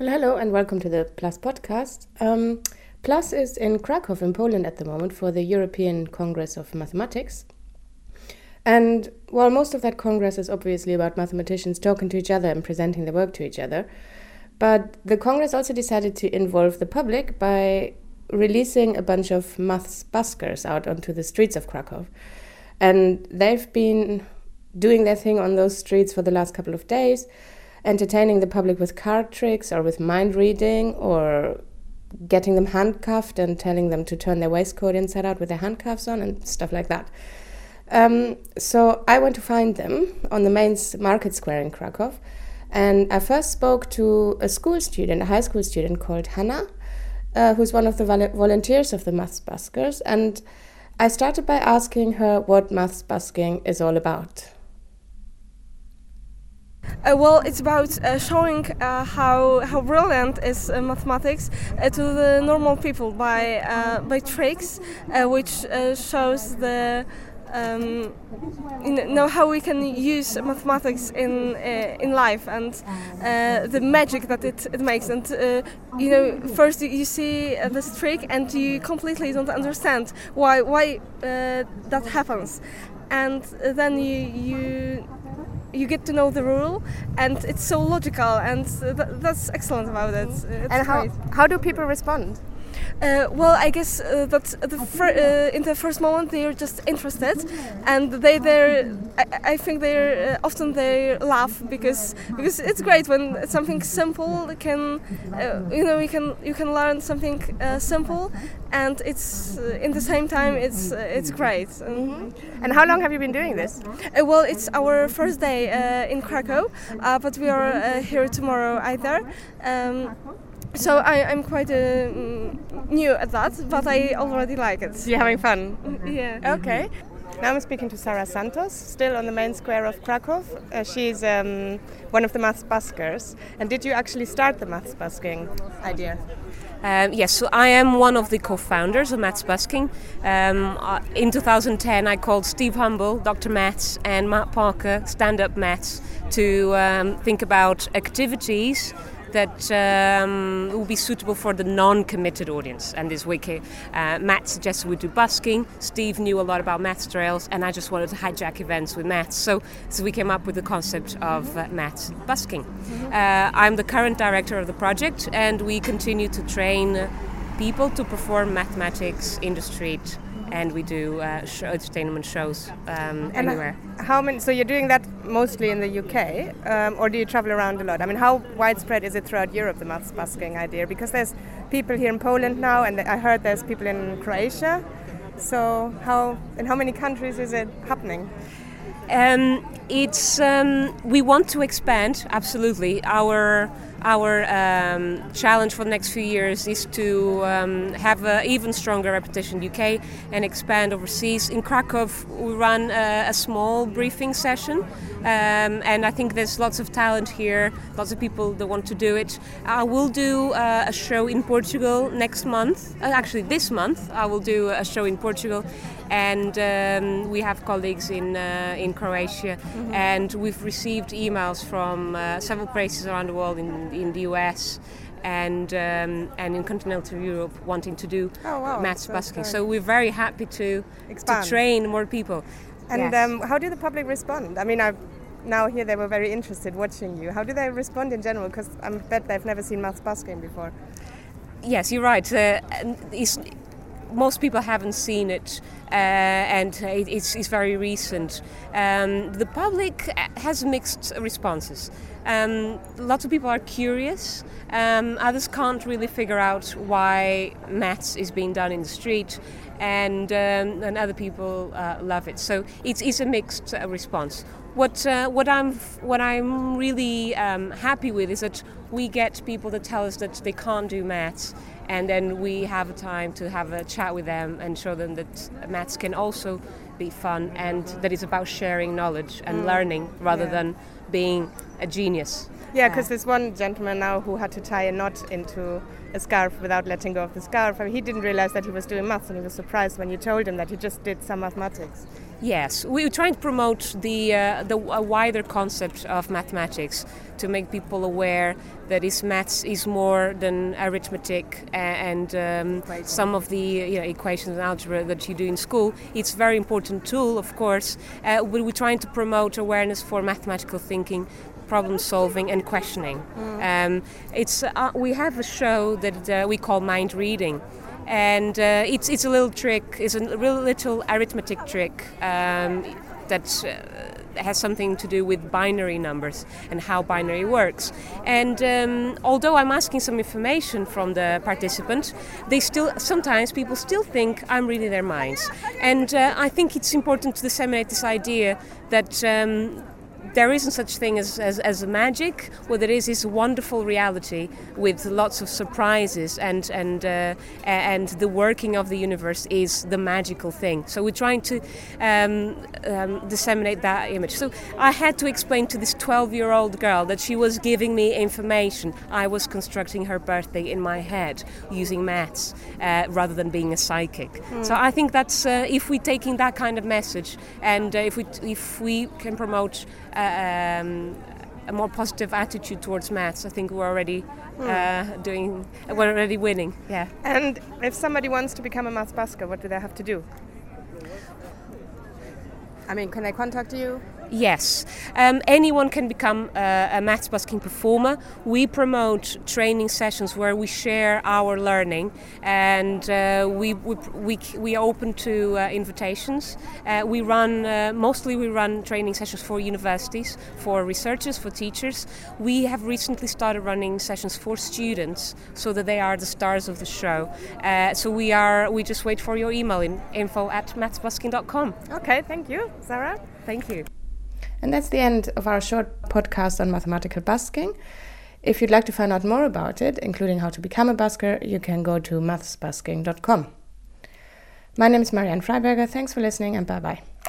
Well, hello and welcome to the Plus podcast. Um, Plus is in Krakow in Poland at the moment for the European Congress of Mathematics. And while most of that congress is obviously about mathematicians talking to each other and presenting their work to each other, but the congress also decided to involve the public by releasing a bunch of maths buskers out onto the streets of Krakow. And they've been doing their thing on those streets for the last couple of days entertaining the public with card tricks or with mind reading or getting them handcuffed and telling them to turn their waistcoat inside out with their handcuffs on and stuff like that. Um, so I went to find them on the main market square in Krakow. And I first spoke to a school student, a high school student called Hannah, uh, who's one of the vol- volunteers of the Maths Buskers. And I started by asking her what Maths Busking is all about. Uh, well, it's about uh, showing uh, how how brilliant is uh, mathematics uh, to the normal people by uh, by tricks, which shows the um, you know how we can use mathematics in in life and the magic that it, it makes. And you know, first you see this trick and you completely don't understand why why that happens, and then you you you get to know the rule and it's so logical and th that's excellent about it. Mm-hmm. It's and how, great. how do people respond? Uh, well, I guess uh, that the uh, in the first moment they are just interested, and they they I, I, think they uh, often they laugh because because it's great when something simple can uh, you know you can you can learn something uh, simple, and it's in the same time it's it's great. Mm -hmm. And how long have you been doing this? well, it's our first day in Krakow, but we are here tomorrow either. Um, so I, am quite uh, new at that, but I already like it. You're having fun? Yeah. Okay. Now I'm speaking to Sara Santos, still on the main square of Krakow. Uh, she's um, one of the maths buskers. And did you actually start the maths busking idea? Um, yes, so I am one of the co-founders of Maths Busking. Um, uh, in 2010, I called Steve Humble, Dr. Maths, and Matt Parker, Stand Up Maths, to um, think about activities that um, will be suitable for the non-committed audience. And this week, uh, Matt suggested we do busking. Steve knew a lot about maths trails, and I just wanted to hijack events with maths. So, so we came up with the concept of uh, busking. Uh, I'm the current director of the project, and we continue to train people to perform mathematics in the street and we do uh, show, entertainment shows um, and anywhere. How many? So you're doing that mostly in the UK, um, or do you travel around a lot? I mean, how widespread is it throughout Europe the maths busking idea? Because there's people here in Poland now, and I heard there's people in Croatia. So how in how many countries is it happening? Um, it's um, we want to expand absolutely our our um, challenge for the next few years is to um, have an even stronger reputation in the UK and expand overseas. In Krakow, we run a, a small briefing session, um, and I think there's lots of talent here, lots of people that want to do it. I will do uh, a show in Portugal next month, uh, actually, this month, I will do a show in Portugal and um, we have colleagues in uh, in Croatia, mm-hmm. and we've received emails from uh, several places around the world in in the US. And um, and in continental Europe, wanting to do oh, wow. maths busking, so we're very happy to Expand. to train more people. And yes. um, how do the public respond? I mean, I've now here they were very interested watching you. How do they respond in general? Because I bet they've never seen maths busking before. Yes, you're right. Uh, most people haven't seen it, uh, and it's, it's, very recent. Um, the public has mixed responses. Um, lots of people are curious. Um, others can't really figure out why maths is being done in the street, and um, and other people uh, love it. So it's, it's a mixed uh, response. What uh, what I'm what I'm really um, happy with is that we get people that tell us that they can't do maths and then we have a time to have a chat with them and show them that maths can also be fun and that it's about sharing knowledge and mm. learning rather yeah. than being a genius. Yeah, because there's one gentleman now who had to tie a knot into a scarf without letting go of the scarf. I mean, he didn't realize that he was doing maths, and he was surprised when you told him that he just did some mathematics. Yes, we are trying to promote the uh, the a wider concept of mathematics to make people aware that is maths is more than arithmetic and, um, some of the you know, equations and algebra that you do in school. It's a very important tool, of course, uh, but we're trying to promote awareness for mathematical thinking problem solving and questioning. Mm. Um, it's uh, we have a show that uh, we call mind reading, and uh, it's it's a little trick. It's a real little arithmetic trick um, that uh, has something to do with binary numbers and how binary works. And um, although I'm asking some information from the participants, they still sometimes people still think I'm reading their minds. And uh, I think it's important to disseminate this idea that um, there isn't such thing as, as, as magic. What there is is a wonderful reality with lots of surprises, and and uh, and the working of the universe is the magical thing. So we're trying to um, um, disseminate that image. So I had to explain to this 12-year-old girl that she was giving me information. I was constructing her birthday in my head using maths uh, rather than being a psychic. Mm. So I think that's uh, if we're taking that kind of message, and uh, if we if we can promote um, a more positive attitude towards maths, I think we're already hmm. uh, doing, we're already winning. Yeah. And if somebody wants to become a maths busker, what do they have to do? I mean, can they contact you? Yes, um, anyone can become uh, a maths busking performer. We promote training sessions where we share our learning, and uh, we, we, we, we open to uh, invitations. Uh, we run uh, mostly we run training sessions for universities, for researchers, for teachers. We have recently started running sessions for students, so that they are the stars of the show. Uh, so we are we just wait for your email in info at mathsbusking.com. Okay, thank you, Sara. Thank you. And that's the end of our short podcast on mathematical busking. If you'd like to find out more about it, including how to become a busker, you can go to mathsbusking.com. My name is Marianne Freiberger. Thanks for listening and bye bye.